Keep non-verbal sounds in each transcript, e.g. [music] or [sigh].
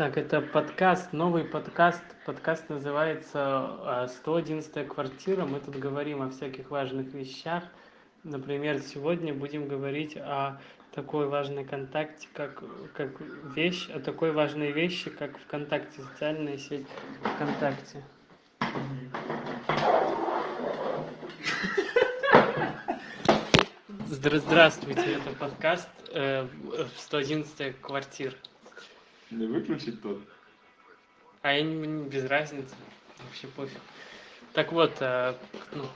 Так, это подкаст, новый подкаст. Подкаст называется «111 квартира». Мы тут говорим о всяких важных вещах. Например, сегодня будем говорить о такой важной контакте, как, как вещь, о такой важной вещи, как ВКонтакте, социальная сеть ВКонтакте. Здравствуйте, это подкаст э, 111 квартир. Не выключить тот? А я не, без разницы. Вообще пофиг. Так вот, э, ну,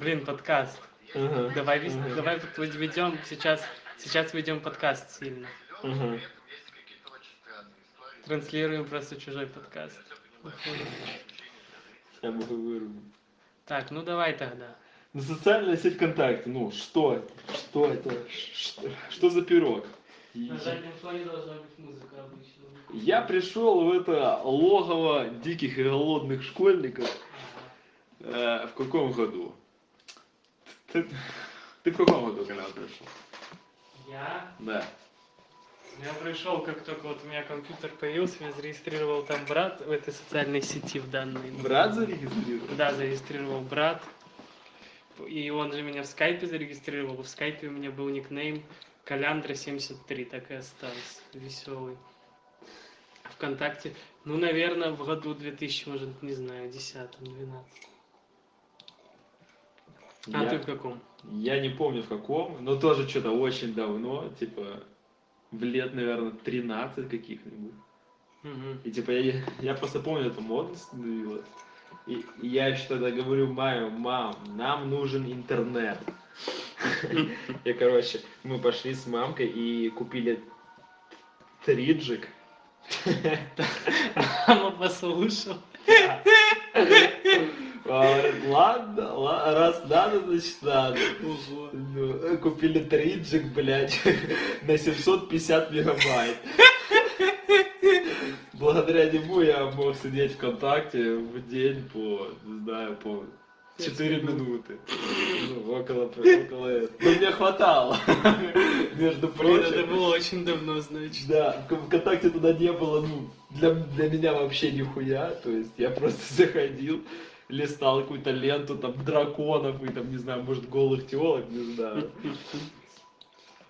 блин, подкаст. Ага. Давай, ага. давай вот ведем сейчас, сейчас ведем подкаст сильно. Ага. Транслируем просто чужой подкаст. Я бы вырубил. Так, ну давай тогда. Ну, социальная сеть ВКонтакте, ну, что это? Что это? Что, что за пирог? На заднем фоне должна быть музыка обычно. Я пришел в это логово диких и голодных школьников э, в каком году? Ты, ты в каком году когда пришел? Я? Да. Я пришел, как только вот у меня компьютер появился, я зарегистрировал там брат в этой социальной сети в данной. Брат зарегистрировал? Да, зарегистрировал брат. И он же меня в скайпе зарегистрировал. В скайпе у меня был никнейм Калямдра 73, так и остался. Веселый. ВКонтакте, ну, наверное, в году 2000, может, не знаю, 10 12 А я, ты в каком? я не помню в каком, но тоже что-то очень давно, типа в лет, наверное, 13 каких-нибудь. Мгм. И типа я, я просто помню, это модно становилось. И, и я еще тогда говорю маме, мам, нам нужен интернет. [laughs] И, короче, мы пошли с мамкой и купили триджик. [laughs] Мама послушал. А, Ладно, ла- раз надо, значит надо. Ну, Купили триджик, блядь, [laughs] на 750 мегабайт. Благодаря нему я мог сидеть ВКонтакте в день по, не знаю, по 4 минут. минуты. Ну, около, [laughs] около этого. Но мне хватало. [laughs] Между Блин, это прочим. было очень давно, значит. Да, ВКонтакте туда не было, ну, для, для меня вообще нихуя. То есть я просто [laughs] заходил, листал какую-то ленту, там, драконов и там, не знаю, может, голых телок, не знаю.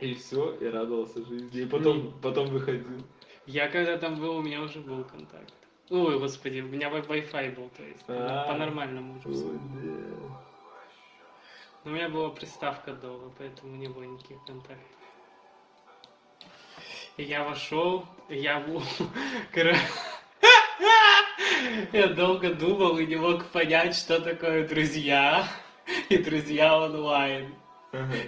И все, и радовался жизни. И потом, потом выходил. Я когда там был, у меня уже был контакт. Ой, господи, у меня Wi- Wi-Fi был, то есть А. по-нормальному уже всё. Но у меня была приставка дома, поэтому не было никаких контактов. И я вошел, и я был... [laughs] Короче, [laughs] Я долго думал и не мог понять, что такое друзья и друзья онлайн.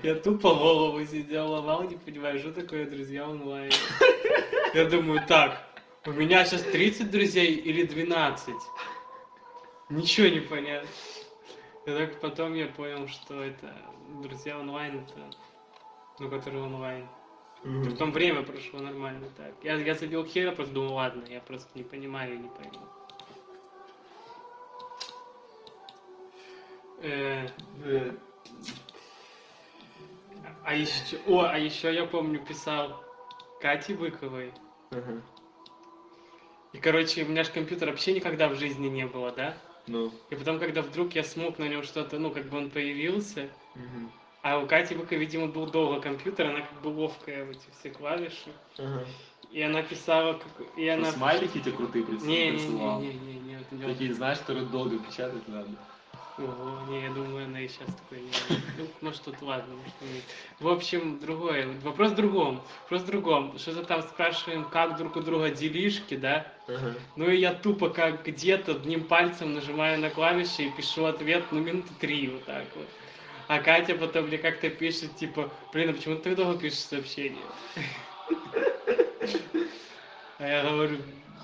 Я тупо голову сидел, ломал, не понимаю, что такое друзья онлайн. [laughs] Я думаю, так, у меня сейчас 30 друзей или 12? Ничего не понятно. И так потом я понял, что это друзья онлайн, это, ну, которые онлайн. Мгм. Потом время прошло нормально так. Я, я забил хера, просто думал, ладно, я просто не понимаю и не пойму. Э, Бля. а еще, о, а еще я помню писал Кате Быковой. Ага. И, короче, у меня же компьютера вообще никогда в жизни не было, да? Ну. И потом, когда вдруг я смог на нем что-то, ну, как бы он появился, Мгм. а у Кати Быковой, видимо, был долго компьютер, она как бы ловкая в эти все клавиши. Ага. И она писала, как... И она... Смайлики эти крутые прис- Не, не, не, не, не, не, дело- Такие, знаешь, которые долго печатать надо. Ого, не, я думаю, она и сейчас такой не. Ну, может, тут ладно, может, не. В общем, другое. Вопрос в другом. Вопрос в другом. Что-то там спрашиваем, как друг у друга делишки, да? Ага. Ну и я тупо как где-то одним пальцем нажимаю на клавиши и пишу ответ, ну, минуты три вот так вот. А Катя потом мне как-то пишет, типа, блин, а почему ты так долго пишешь сообщение? А я говорю,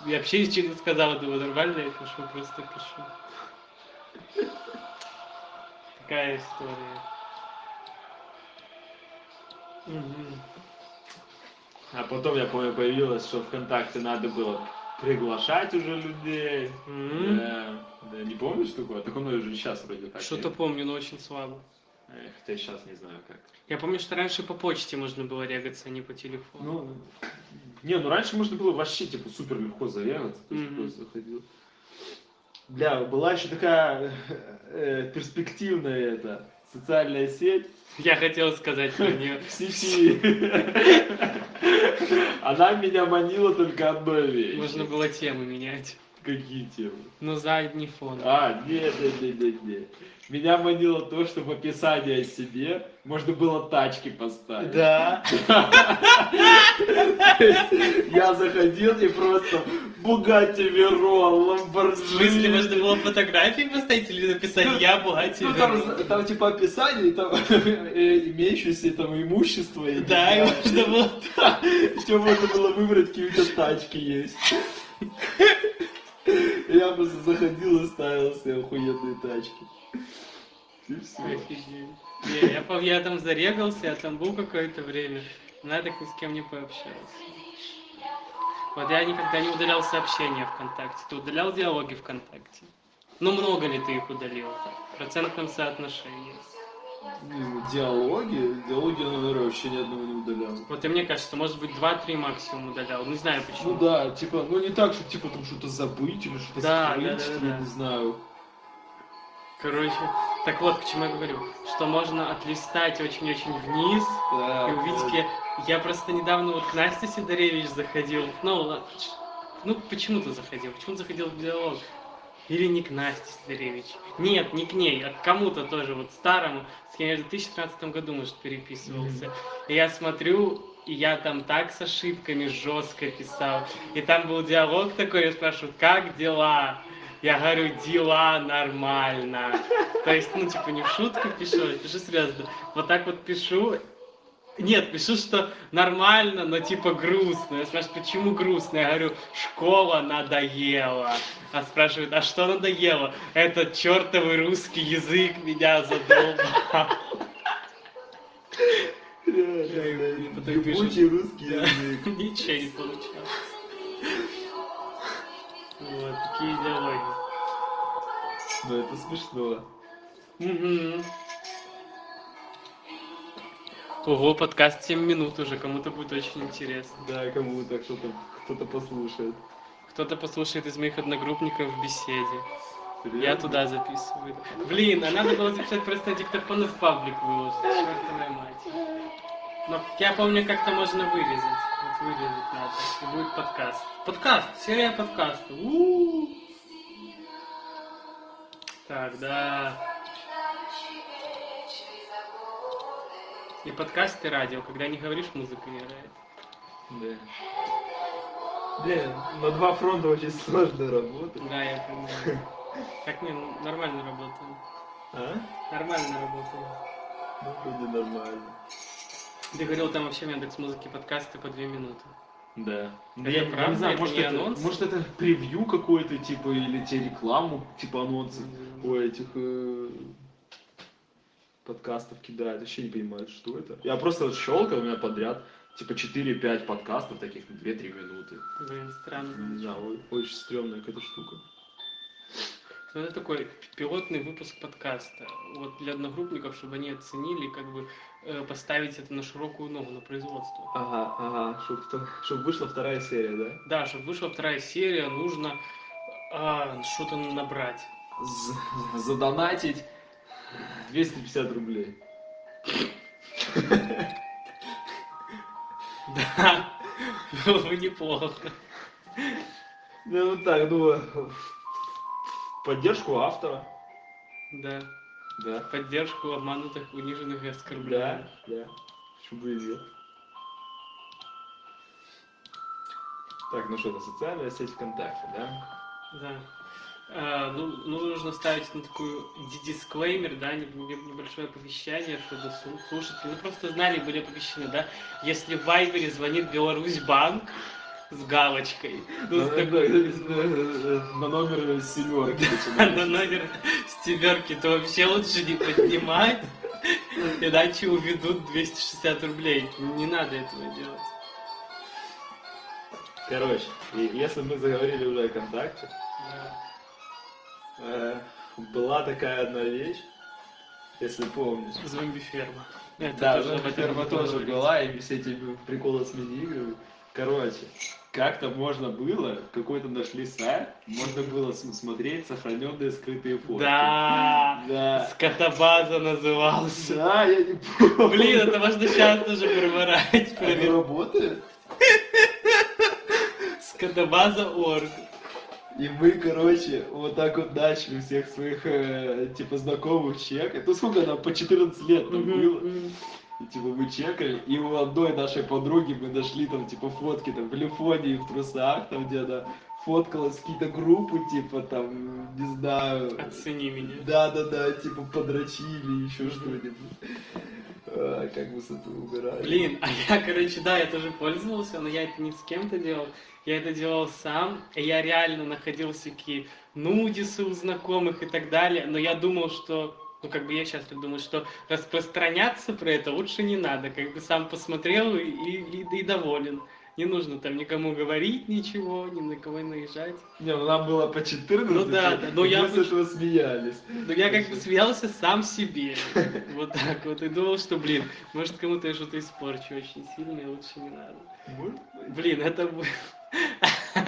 я вообще ничего не сказал, думаю, нормально я пишу, просто пишу. Такая история. Мгм. А потом, я помню, появилось, что ВКонтакте надо было приглашать уже людей. М. Да, да, не помнишь такое? Так оно уже сейчас вроде так. Что-то помню, но очень слабо. Хотя сейчас не знаю как. Я помню, что раньше по почте можно было регаться, а не по телефону. Ну, Не, ну раньше можно было вообще, типа, супер легко зарегаться. То есть Мгм. просто заходил. Бля, была еще такая э, перспективная эта социальная сеть. Я хотел сказать про нее. Сиси. Она меня манила только одной вещи. Можно было темы менять. Какие темы? Ну, задний фон. А, нет, нет, нет, нет, нет. Меня манило то, что в описании о себе можно было тачки поставить. Да. Я заходил и просто Бугатти Верон, В смысле, Ламборджини. можно было фотографии поставить или написать «Я Бугатти Ну, там, там типа описание, и там э, имеющееся там имущество. и Да, и можно было... [laughs] Еще можно было выбрать, какие у тебя тачки есть. Я просто заходил и ставил себе охуенные тачки. И все. Не, я, пом- я там зарегался, я там был какое-то время, но я так ни с кем не пообщался. Вот я никогда не удалял сообщения ВКонтакте. Ты удалял диалоги ВКонтакте? Ну, много ли ты их удалил? В процентном соотношении. Диалоги? Диалоги я, наверное, вообще ни одного не удалял. Вот и мне кажется, может быть, 2-3 максимум удалял. Не знаю почему. Ну да, типа, ну не так, что типа там что-то забыть или что-то Да, скрыть, да, да, я да. не знаю. Короче, так вот, к чему я говорю. Что можно отлистать очень-очень вниз Да, и увидеть, где... Я просто недавно вот к Насте Сидоревич заходил. Ну, ну почему ты заходил? Почему ты заходил в диалог? Или не к Насте Сидоревич? Нет, не к ней, а к кому-то тоже, вот старому, с кем я в 2013 году, может, переписывался. И я смотрю, и я там так с ошибками жестко писал. И там был диалог такой, я спрашиваю, как дела? Я говорю, дела нормально. То есть, ну, типа, не в шутку пишу, а пишу серьезно. Вот так вот пишу, нет, пишу, что нормально, но типа грустно. Я спрашиваю, почему грустно? Я говорю, школа надоела. А спрашивают, а что надоело? Этот чертовый русский язык меня задолбал. Ебучий русский Да. язык. [laughs] Ничего не получалось. Вот, такие диалоги. Ну это смешно. Мгм. Ого, подкаст 7 минут уже, кому-то будет очень интересно. Да, кому-то кто-то кто-то послушает. Кто-то послушает из моих одногруппников в беседе. Я Серьезно? туда записываю. Блин, а надо было записать просто диктофон и в паблик выложить. Чертовая мать. Но я помню, как-то можно вырезать. Вот вырезать надо. И будет подкаст. Подкаст! Серия подкаста. У-у-у. Так, да. И подкаст, и радио. Когда не говоришь, музыка играет. Да. Блин, на два фронта очень сложно работать. Да, я понимаю. Как мы нормально работаем. А? Нормально работаем. Ну, вроде нормально. Ты говорил, там вообще Яндекс музыки подкасты по две минуты. Да. Ну, Это я, правда? не знаю, Это может не это, анонс? может это превью какое-то, типа, или тебе рекламу, типа анонсы у этих э, подкастов кидают. Вообще не понимаю, что это. Я просто вот щелкал, у меня подряд, типа, 4-5 подкастов таких, на 2-3 минуты. Блин, странно. О- очень стрёмная какая-то штука. Ну, Это такой пилотный выпуск подкаста. Вот для одногруппников, чтобы они оценили, как бы э, поставить это на широкую ногу, на производство. Ага, ага, чтобы вышла вторая серия, да? Да, чтобы вышла вторая серия, нужно а, что-то набрать. З- задонатить 250 рублей. Да, было бы неплохо. Ну, ну так, ну, в поддержку автора. Да, Да. поддержку обманутых, униженных и Да, оскорбленных. да. Почему бы и нет? Так, ну что, это социальная сеть ВКонтакте, да? Да. А, ну, ну, нужно ставить на такую ди- дисклеймер, да, не- не- небольшое оповещание, чтобы слу- слушатели, ну, просто знали, были оповещены, да, если в Вайбере звонит Беларусь банк с галочкой, ну, на, с такой- на- номер семерки [laughs] на номер стеверки, то вообще лучше не поднимать, иначе уведут 260 рублей. Не надо этого делать. Короче, и если мы заговорили уже о контакте, Да. Э, была такая одна вещь, если помнишь. Зомби-ферма. Это Да, этом ферма тоже была, и все эти приколы с мини-играми. Короче, как-то можно было, какой-то нашли сайт, можно было смотреть сохраненные скрытые фотки. Да, Да. скотобаза назывался. Да, я не помню. Блин, это можно сейчас тоже переворачивать. Это проверить. работает? Скотобаза.орг. И мы, короче, вот так вот начали всех своих, э, типа, знакомых чекать. Ну, сколько нам, по 14 лет там было. И, типа, мы чекали, и у одной нашей подруги мы нашли там, типа, фотки там в телефоне и в трусах, там, где она фоткалась какие-то группы, типа, там, не знаю. Оцени меня. Да-да-да, типа, подрочили, еще что-нибудь. А, как мы с этого угорали. Блин, а я, короче, да, я тоже пользовался, но я это не с кем-то делал. Я это делал сам, и я реально находил всякие нудисы у знакомых и так далее, но я думал, что, ну, как бы я сейчас так думаю, что распространяться про это лучше не надо, как бы сам посмотрел и, и, и доволен. Не нужно там никому говорить ничего, ни на кого наезжать. Не, ну нам было по 14, Ну да, да, но мы я с этого смеялись. Но я как бы смеялся сам себе. [laughs] Вот так вот. И думал, что, блин, может кому-то я что-то испорчу очень сильно, и лучше не надо. Блин, это был... [laughs]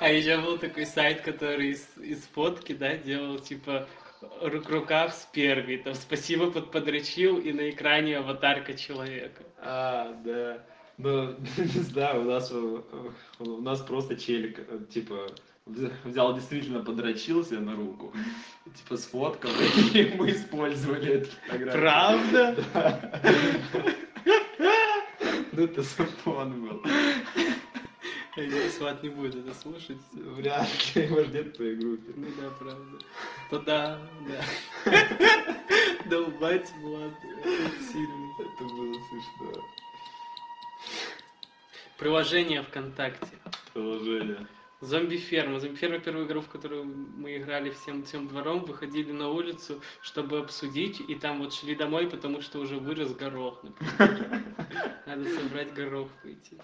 А еще был такой сайт, который из, из фотки, да, делал, типа, рук рукав с спермой. Там спасибо под подрочил, и на экране аватарка человека. А, да. Ну, [laughs] не знаю, у нас, э, у нас просто челик, э, типа, вз- взял действительно подрочился на руку, [laughs] типа сфоткал, [laughs] и мы использовали эту фотографию. Правда? Да. Ну, это сапон был. Я сват не будет это слушать. Вряд ли, может, нет в твоей группе. Ну да, правда. То да, да. Долбать Влад сильный. Это было смешно. Приложение ВКонтакте. Приложение. Зомби-ферма. Зомби-ферма первая игру, в которую мы играли всем, всем двором, выходили на улицу, чтобы обсудить, и там вот шли домой, потому что уже вырос горох, например. [laughs] Надо собрать горох пойти.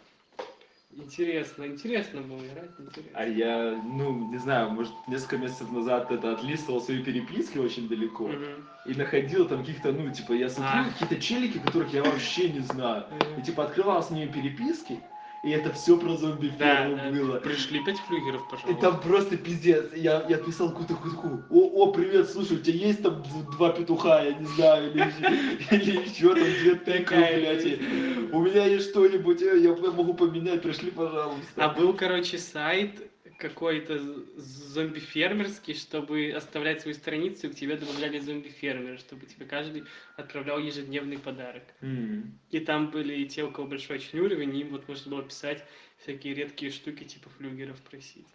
Интересно, интересно было играть, интересно. А я, ну, не знаю, может, несколько месяцев назад это отлистывал свои переписки очень далеко. Мгм. И находил там каких-то, ну, типа, я смотрю, А. какие-то челики, которых я вообще не знаю. И, типа, открывал с ними переписки, и это все про зомби Да, да. было. Пришли пять флюгеров, И пожалуйста. там просто пиздец. Я, я отписал какую-то хуйку. О, о, привет, слушай, у тебя есть там два петуха, я не знаю, или, [laughs] или еще там две Какая блядь. и? У меня есть что-нибудь, э, я могу поменять, пришли, пожалуйста. А был, короче, сайт какой-то зомби-фермерский, чтобы оставлять свою страницу, и к тебе добавляли зомби-фермеры, чтобы тебе каждый отправлял ежедневный подарок. М. И там были и те, у кого большой очень уровень, и им вот можно было писать всякие редкие штуки, типа флюгеров просить.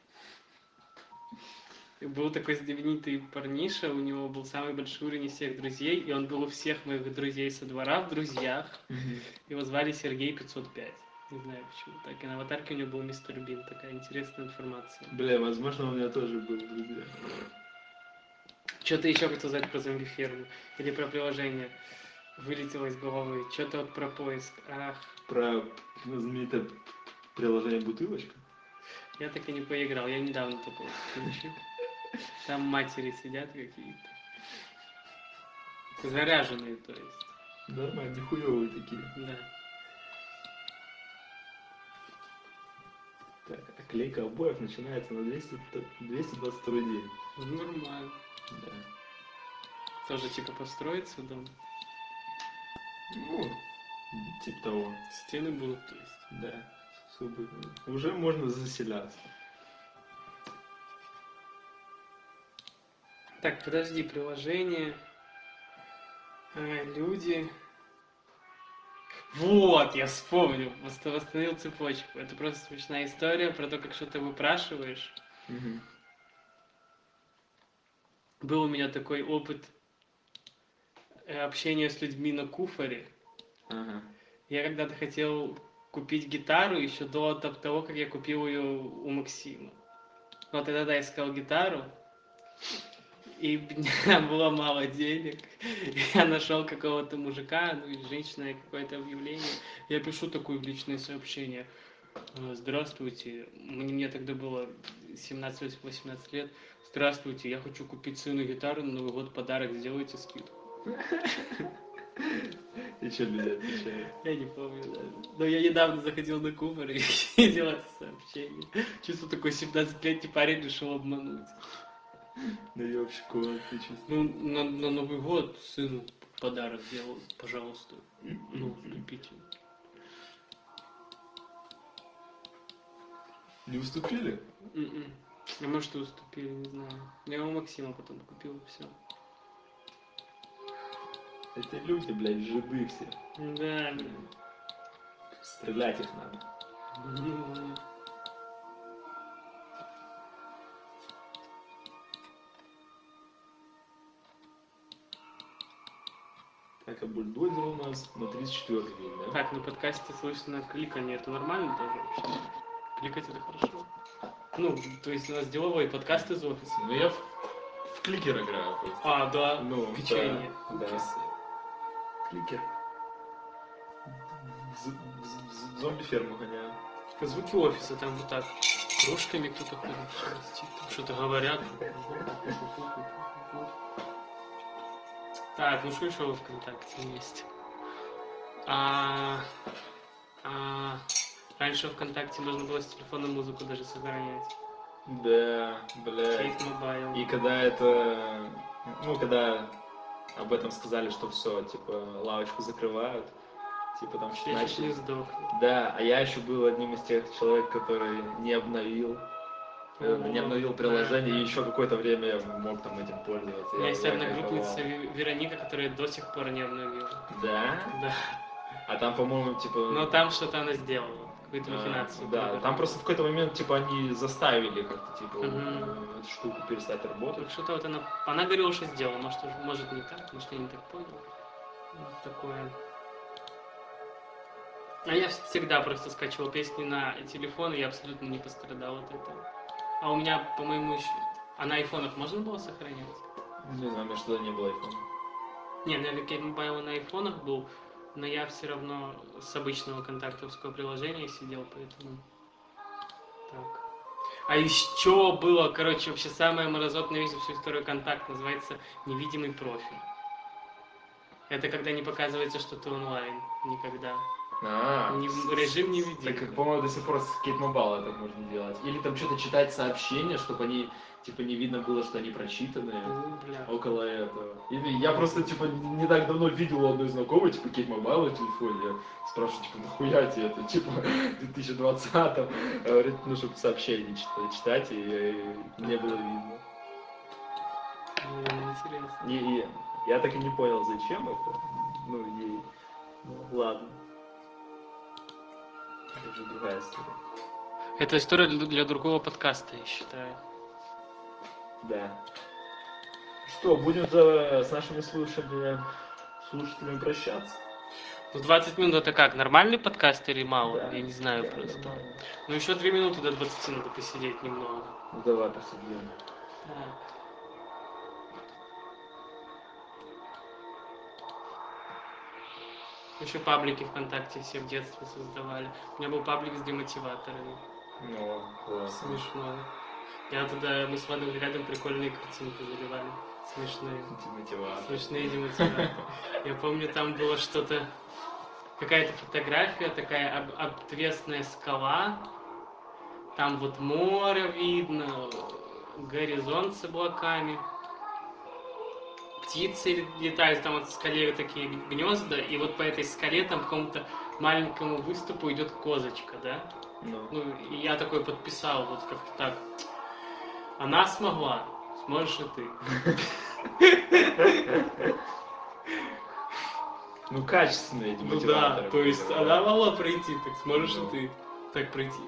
И был такой знаменитый парниша, у него был самый большой уровень из всех друзей, и он был у всех моих друзей со двора в друзьях. Мгм. Его звали Сергей 505. Не знаю почему так. И на аватарке у него был мистер Бин. Такая интересная информация. Бля, возможно, у меня тоже был, друзья. Что ты еще хотел сказать про зомби-ферму? Или про приложение? Вылетело из головы. Что-то вот про поиск. Ах, Про знаменитое приложение «Бутылочка». я так и не поиграл. Я недавно только включил. Там матери сидят какие-то. Заряженные, то есть. Нормально, нихуевые такие. Да. Клейка обоев начинается на 200, т- 222 день. Ну, Нормально. Да. Тоже типа построиться дом. Ну, типа того. Стены будут, то есть. Да. Особо- Уже можно заселяться. Так, подожди, приложение. А, люди. Вот, я вспомнил, восстановил цепочку. Это просто смешная история про то, как что-то выпрашиваешь. Был у меня такой опыт э, общения с людьми на куфоре. Ага. Я когда-то хотел купить гитару еще до того, как я купил ее у Максима. Но тогда да, искал гитару, и у меня [laughs] было мало денег. Я нашел какого-то мужика, ну или женщина, какое-то объявление. Я пишу такое в личное сообщение. «Э, Здравствуйте, мне, тогда было 17-18 лет. Здравствуйте, я хочу купить сыну гитару на Новый год подарок, сделайте скидку. [laughs] И что люди отвечают? Я не помню даже. Но я недавно заходил на Кубер [laughs] и это сообщение. Чисто такой 17-летний парень решил обмануть. Ну вообще кот, ты чувствуешь? Ну, на, на Новый год сыну подарок сделал, пожалуйста. Ну, вступите. Не уступили? М-м. А может и уступили, не знаю. Я у Максима потом купил и все. Это люди, блядь, жиды все. Да, блин. Стрелять их надо. Ну, А бульдозер у нас на 34 день, да? Так, на подкасте слышно кликание, это нормально тоже вообще? Кликать это хорошо. Ну, то есть у нас деловой подкаст из офиса. Ну я в, в кликер играю просто. А, да, Ну, печенье. да, да. Кликер. Зомби-ферму гоняю. Звуки офиса, там вот так кружками кто-то ходит, что-то говорят. Так, ну что еще ВКонтакте есть? А, а, раньше ВКонтакте можно было с телефона музыку даже сохранять. Да, Mobile. И когда это, ну, когда об этом сказали, что все, типа, лавочку закрывают, типа там Я чуть не начали. сдох. Да, а я еще был одним из тех человек, который не обновил, не обновил приложение, и еще какое-то время я мог там этим пользоваться. У меня есть кайфовал. Ви- Вероника, которая до сих пор не обновила. Да? Да. А там, по-моему, типа... Но там что-то она сделала. Какую-то а, махинацию. Да, провела. там просто в какой-то момент, типа, они заставили как-то, типа, э, эту штуку перестать работать. Что-то вот она... Она говорила, что сделала. Может, может не так, может, я не так понял. Вот такое. А я всегда просто скачивал песни на телефон, и я абсолютно не пострадал от этого. А у меня, по-моему, еще... А на айфонах можно было сохранять? Не знаю, у меня что-то не было айфона. Не, наверное, Kate Mobile на айфонах был, но я все равно с обычного контактовского приложения сидел, поэтому... Так. А еще было, короче, вообще самое мразотное видео всю историю контакт, называется «Невидимый профиль». Это когда не показывается, что ты онлайн. Никогда. А, Не- режим невидимый. Так, по-моему, до сих пор с Kate Mobile а это можно делать. Или там что-то читать сообщения, чтобы они, типа, не видно было, что они прочитанные. Ну, бля. Около этого. Или я просто, типа, не так давно видел у одной знакомой, типа, Kate Mobile на телефоне. Я спрашиваю, типа, нахуя тебе это, [laughs] типа, в 2020-м. Говорит, ну, чтобы сообщения читать, читать, и, и не было видно. Интересно. И, и я так и не понял, зачем это. Ну, ей. Ну, ладно. Это уже другая история. Это история для, другого подкаста, я считаю. Да. Что, будем за, с нашими слушателями, слушателями прощаться? Ну, 20 минут это как, нормальный подкаст или мало? Да. Я не знаю Да, просто. нормально. Ну, еще 2 минуты до 20 надо посидеть немного. Ну давай посидим. Так. Еще паблики ВКонтакте все в детстве создавали. У меня был паблик с демотиваторами. Ну, классно. Смешно. Я туда, мы с Владом рядом прикольные картинки заливали. Смешные. Мотиватор. Смешные демотиваторы. Я помню, там было что-то... Какая-то фотография, такая об- отвесная скала. Там вот море видно, горизонт с облаками. Птицы летают, там вот в скале такие гнезда, и вот по этой скале там какому-то маленькому выступу идет козочка, да? Ну, Ну, и я такой подписал, вот как-то так. Она смогла, сможешь и ты. ну качественные эти Ну да, то есть она могла пройти, так сможешь Ну. и ты так пройти.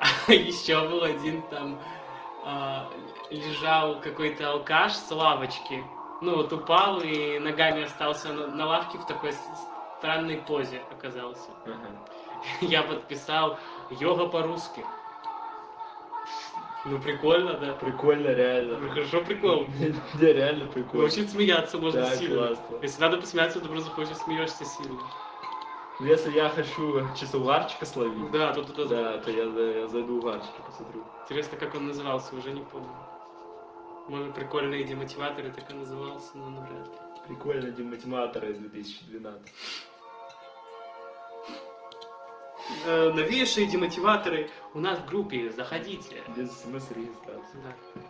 [laughs] А еще был один там, лежал какой-то алкаш с лавочки. Ну вот упал и ногами остался на, на лавке в такой странной позе оказался. Ага. Я подписал йога по-русски. Ну прикольно, да. Прикольно, реально. Ну, хорошо, прикол. [laughs] Не, реально прикольно. Очень смеяться можно Да, сильно. классно. Если надо посмеяться, то просто хочешь смеешься сильно. Ну, Если я хочу чисто угарчика словить, Да, тут туда да, то я, я зайду угарчики посмотрю. Интересно, как он назывался, уже не помню. Может, прикольные демотиваторы так и назывался, но навряд ли. Прикольно, демотиваторы из 2012. Э, новейшие демотиваторы у нас в группе, заходите. Без смс-регистрации. Да.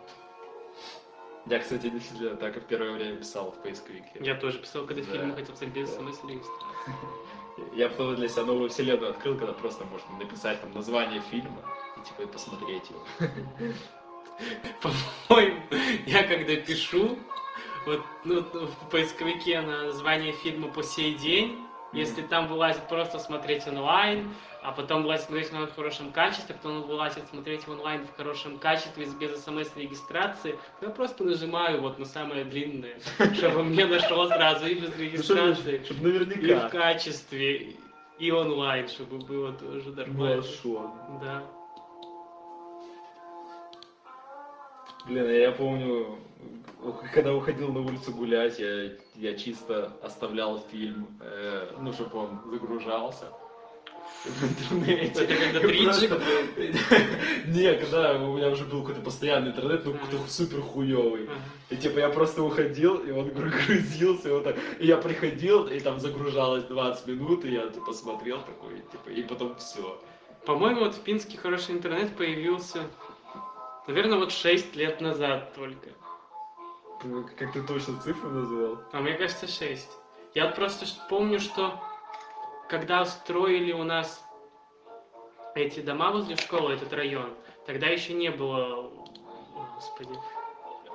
Я, кстати, действительно так и в первое время писал в поисковике. Я тоже писал, когда Да. фильмы хотел писать без Да. [laughs] Я потом для себя новую вселенную открыл, когда просто можно написать там название фильма и типа и посмотреть его. [laughs] По-моему, я когда пишу, вот ну, в поисковике название фильма по сей день, если там вылазит просто смотреть онлайн, а потом вылазит смотреть онлайн в хорошем качестве, потом вылазит смотреть онлайн в хорошем качестве без смс-регистрации, я просто нажимаю вот на самое длинное, [laughs] чтобы мне нашло сразу и без регистрации, Чтобы и в наверняка. качестве, и онлайн, чтобы было тоже нормально. Хорошо. Да. Блин, а я помню, когда уходил на улицу гулять, я, я чисто оставлял фильм, э, ну, чтобы он загружался. В интернете. Это когда И 3G просто- [laughs] Не, когда у меня уже был какой-то постоянный интернет, ну, какой-то супер хуёвый. И типа я просто уходил, и он гру- грузился, и вот так. И я приходил, и там загружалось 20 минут, и я типа смотрел такой, типа, и потом все. По-моему, вот в Пинске хороший интернет появился, наверное, вот 6 лет назад только. Как ты точно цифру назвал? А мне кажется, 6. Я просто помню, что когда строили у нас эти дома возле школы, этот район, тогда еще не было, господи,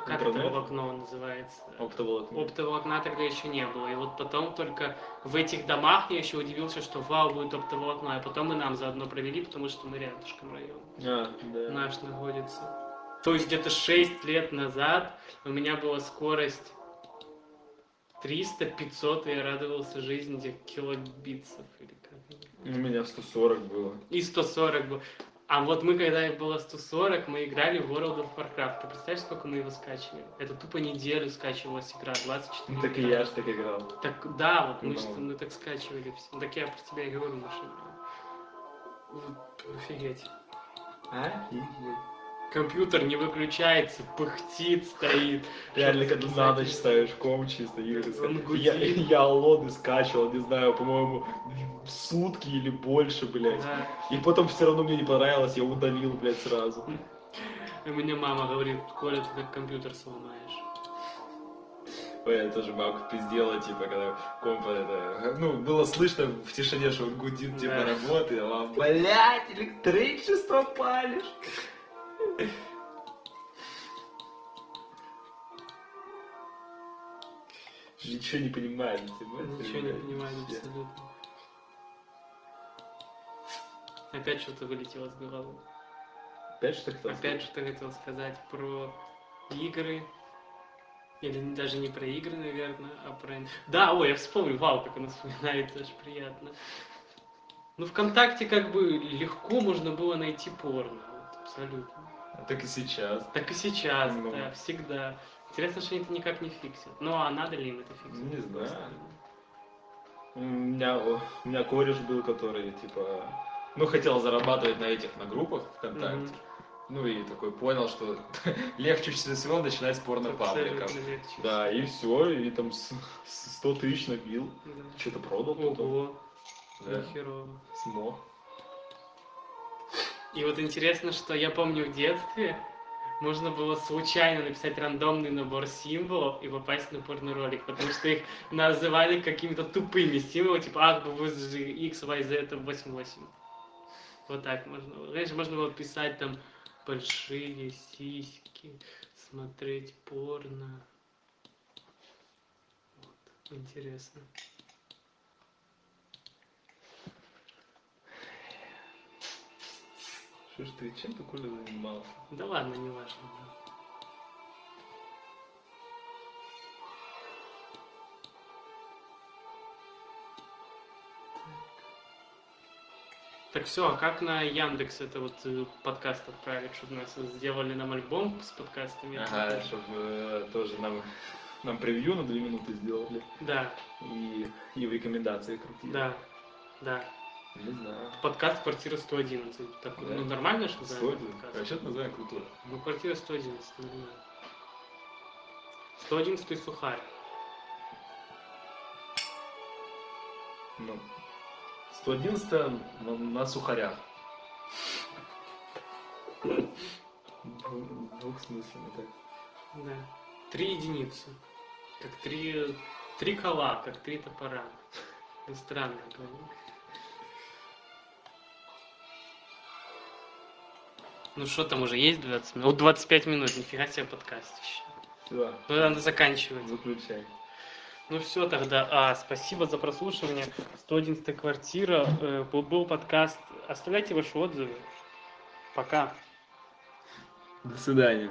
как это Интернета? волокно называется? Оптоволокно. Оптоволокна тогда еще не было. И вот потом только в этих домах я еще удивился, что вау, будет оптоволокно. А потом и нам заодно провели, потому что мы рядышком район. А, да. наш находится. То есть где-то 6 лет назад у меня была скорость 300-500, и я радовался жизни где килобитсов или как. У меня 140 было. И 140 был. А вот мы, когда было 140, мы играли в World of Warcraft. Ты представляешь, сколько мы его скачивали? Это тупо неделю скачивалась игра, 24 Ну, так и игры. я ж так играл. Так, да, вот мы, Ну. что, мы так скачивали все. Ну, Так я про тебя и говорю, Маша. Офигеть. Офигеть. Компьютер не выключается, пыхтит, стоит. Реально, когда на ночь ставишь ком чисто Я, я аллоды скачивал, не знаю, по-моему, сутки или больше, блядь. Да. И потом все равно мне не понравилось, я удалил, блядь, сразу. И мне мама говорит, Коля, ты так компьютер сломаешь. Ой, я тоже мамку пиздела, типа, когда комп это... Ну, было слышно в тишине, что он гудит, типа, Да. работает, а блядь, электричество палишь. Ничего не понимаем, типа. Ничего не понимаю абсолютно. Опять что-то вылетело с головы. Опять что хотел Опять что-то хотел сказать про игры. Или даже не про игры, наверное, а про... Да, ой, я вспомнил, вау, как оно вспоминается, аж приятно. Ну, ВКонтакте как бы легко можно было найти порно, вот, абсолютно. Так и сейчас. Так и сейчас, Ну. да, всегда. Интересно, что они это никак не фиксят. Ну, а надо ли им это фиксить? Не знаю. У меня, у меня кореш был, который, типа, ну, хотел зарабатывать на этих, на группах ВКонтакте. Ну, и такой понял, что [laughs] легче всего начинать с порно-пабликов. Да, и все, и там с- с 100 тысяч набил. Да. Что-то продал потом. Ого, Да, херово. смог. И вот интересно, что я помню в детстве можно было случайно написать рандомный набор символов и попасть на порно-ролик, потому что их называли какими-то тупыми символами, типа А, Б, В, Ж, X, Y, Z, 88. Вот так можно было. Раньше можно было писать там большие сиськи, смотреть порно. Вот. Интересно. Что ж ты, чем ты, Коля, занимался? Да ладно, не важно. да. Так все, а как на Яндекс это вот э, подкаст отправить, чтобы нас сделали нам альбом с подкастами? Ага, чтобы тоже нам, нам превью на две минуты сделали. Да, И, и в рекомендации крутили. да, да. Не знаю. Подкаст «Квартира 111». Так, Да. Ну, нормально, что Стоит? подкаст? А это название крутое? Ну, «Квартира 111», не знаю. 111 сухарь. Ну, 111 на, на сухарях. Дву- Двухсмысленно так. Да. Три единицы. Как три... Три кола, как три топора. Ну, странно. правда? Ну что там уже есть 20 минут? Вот 25 минут, нифига себе подкастище. Все, Ну, надо заканчивать. выключай. Ну все тогда. А, спасибо за прослушивание. 111 квартира. Э, был- был подкаст. Оставляйте ваши отзывы. Пока. До свидания.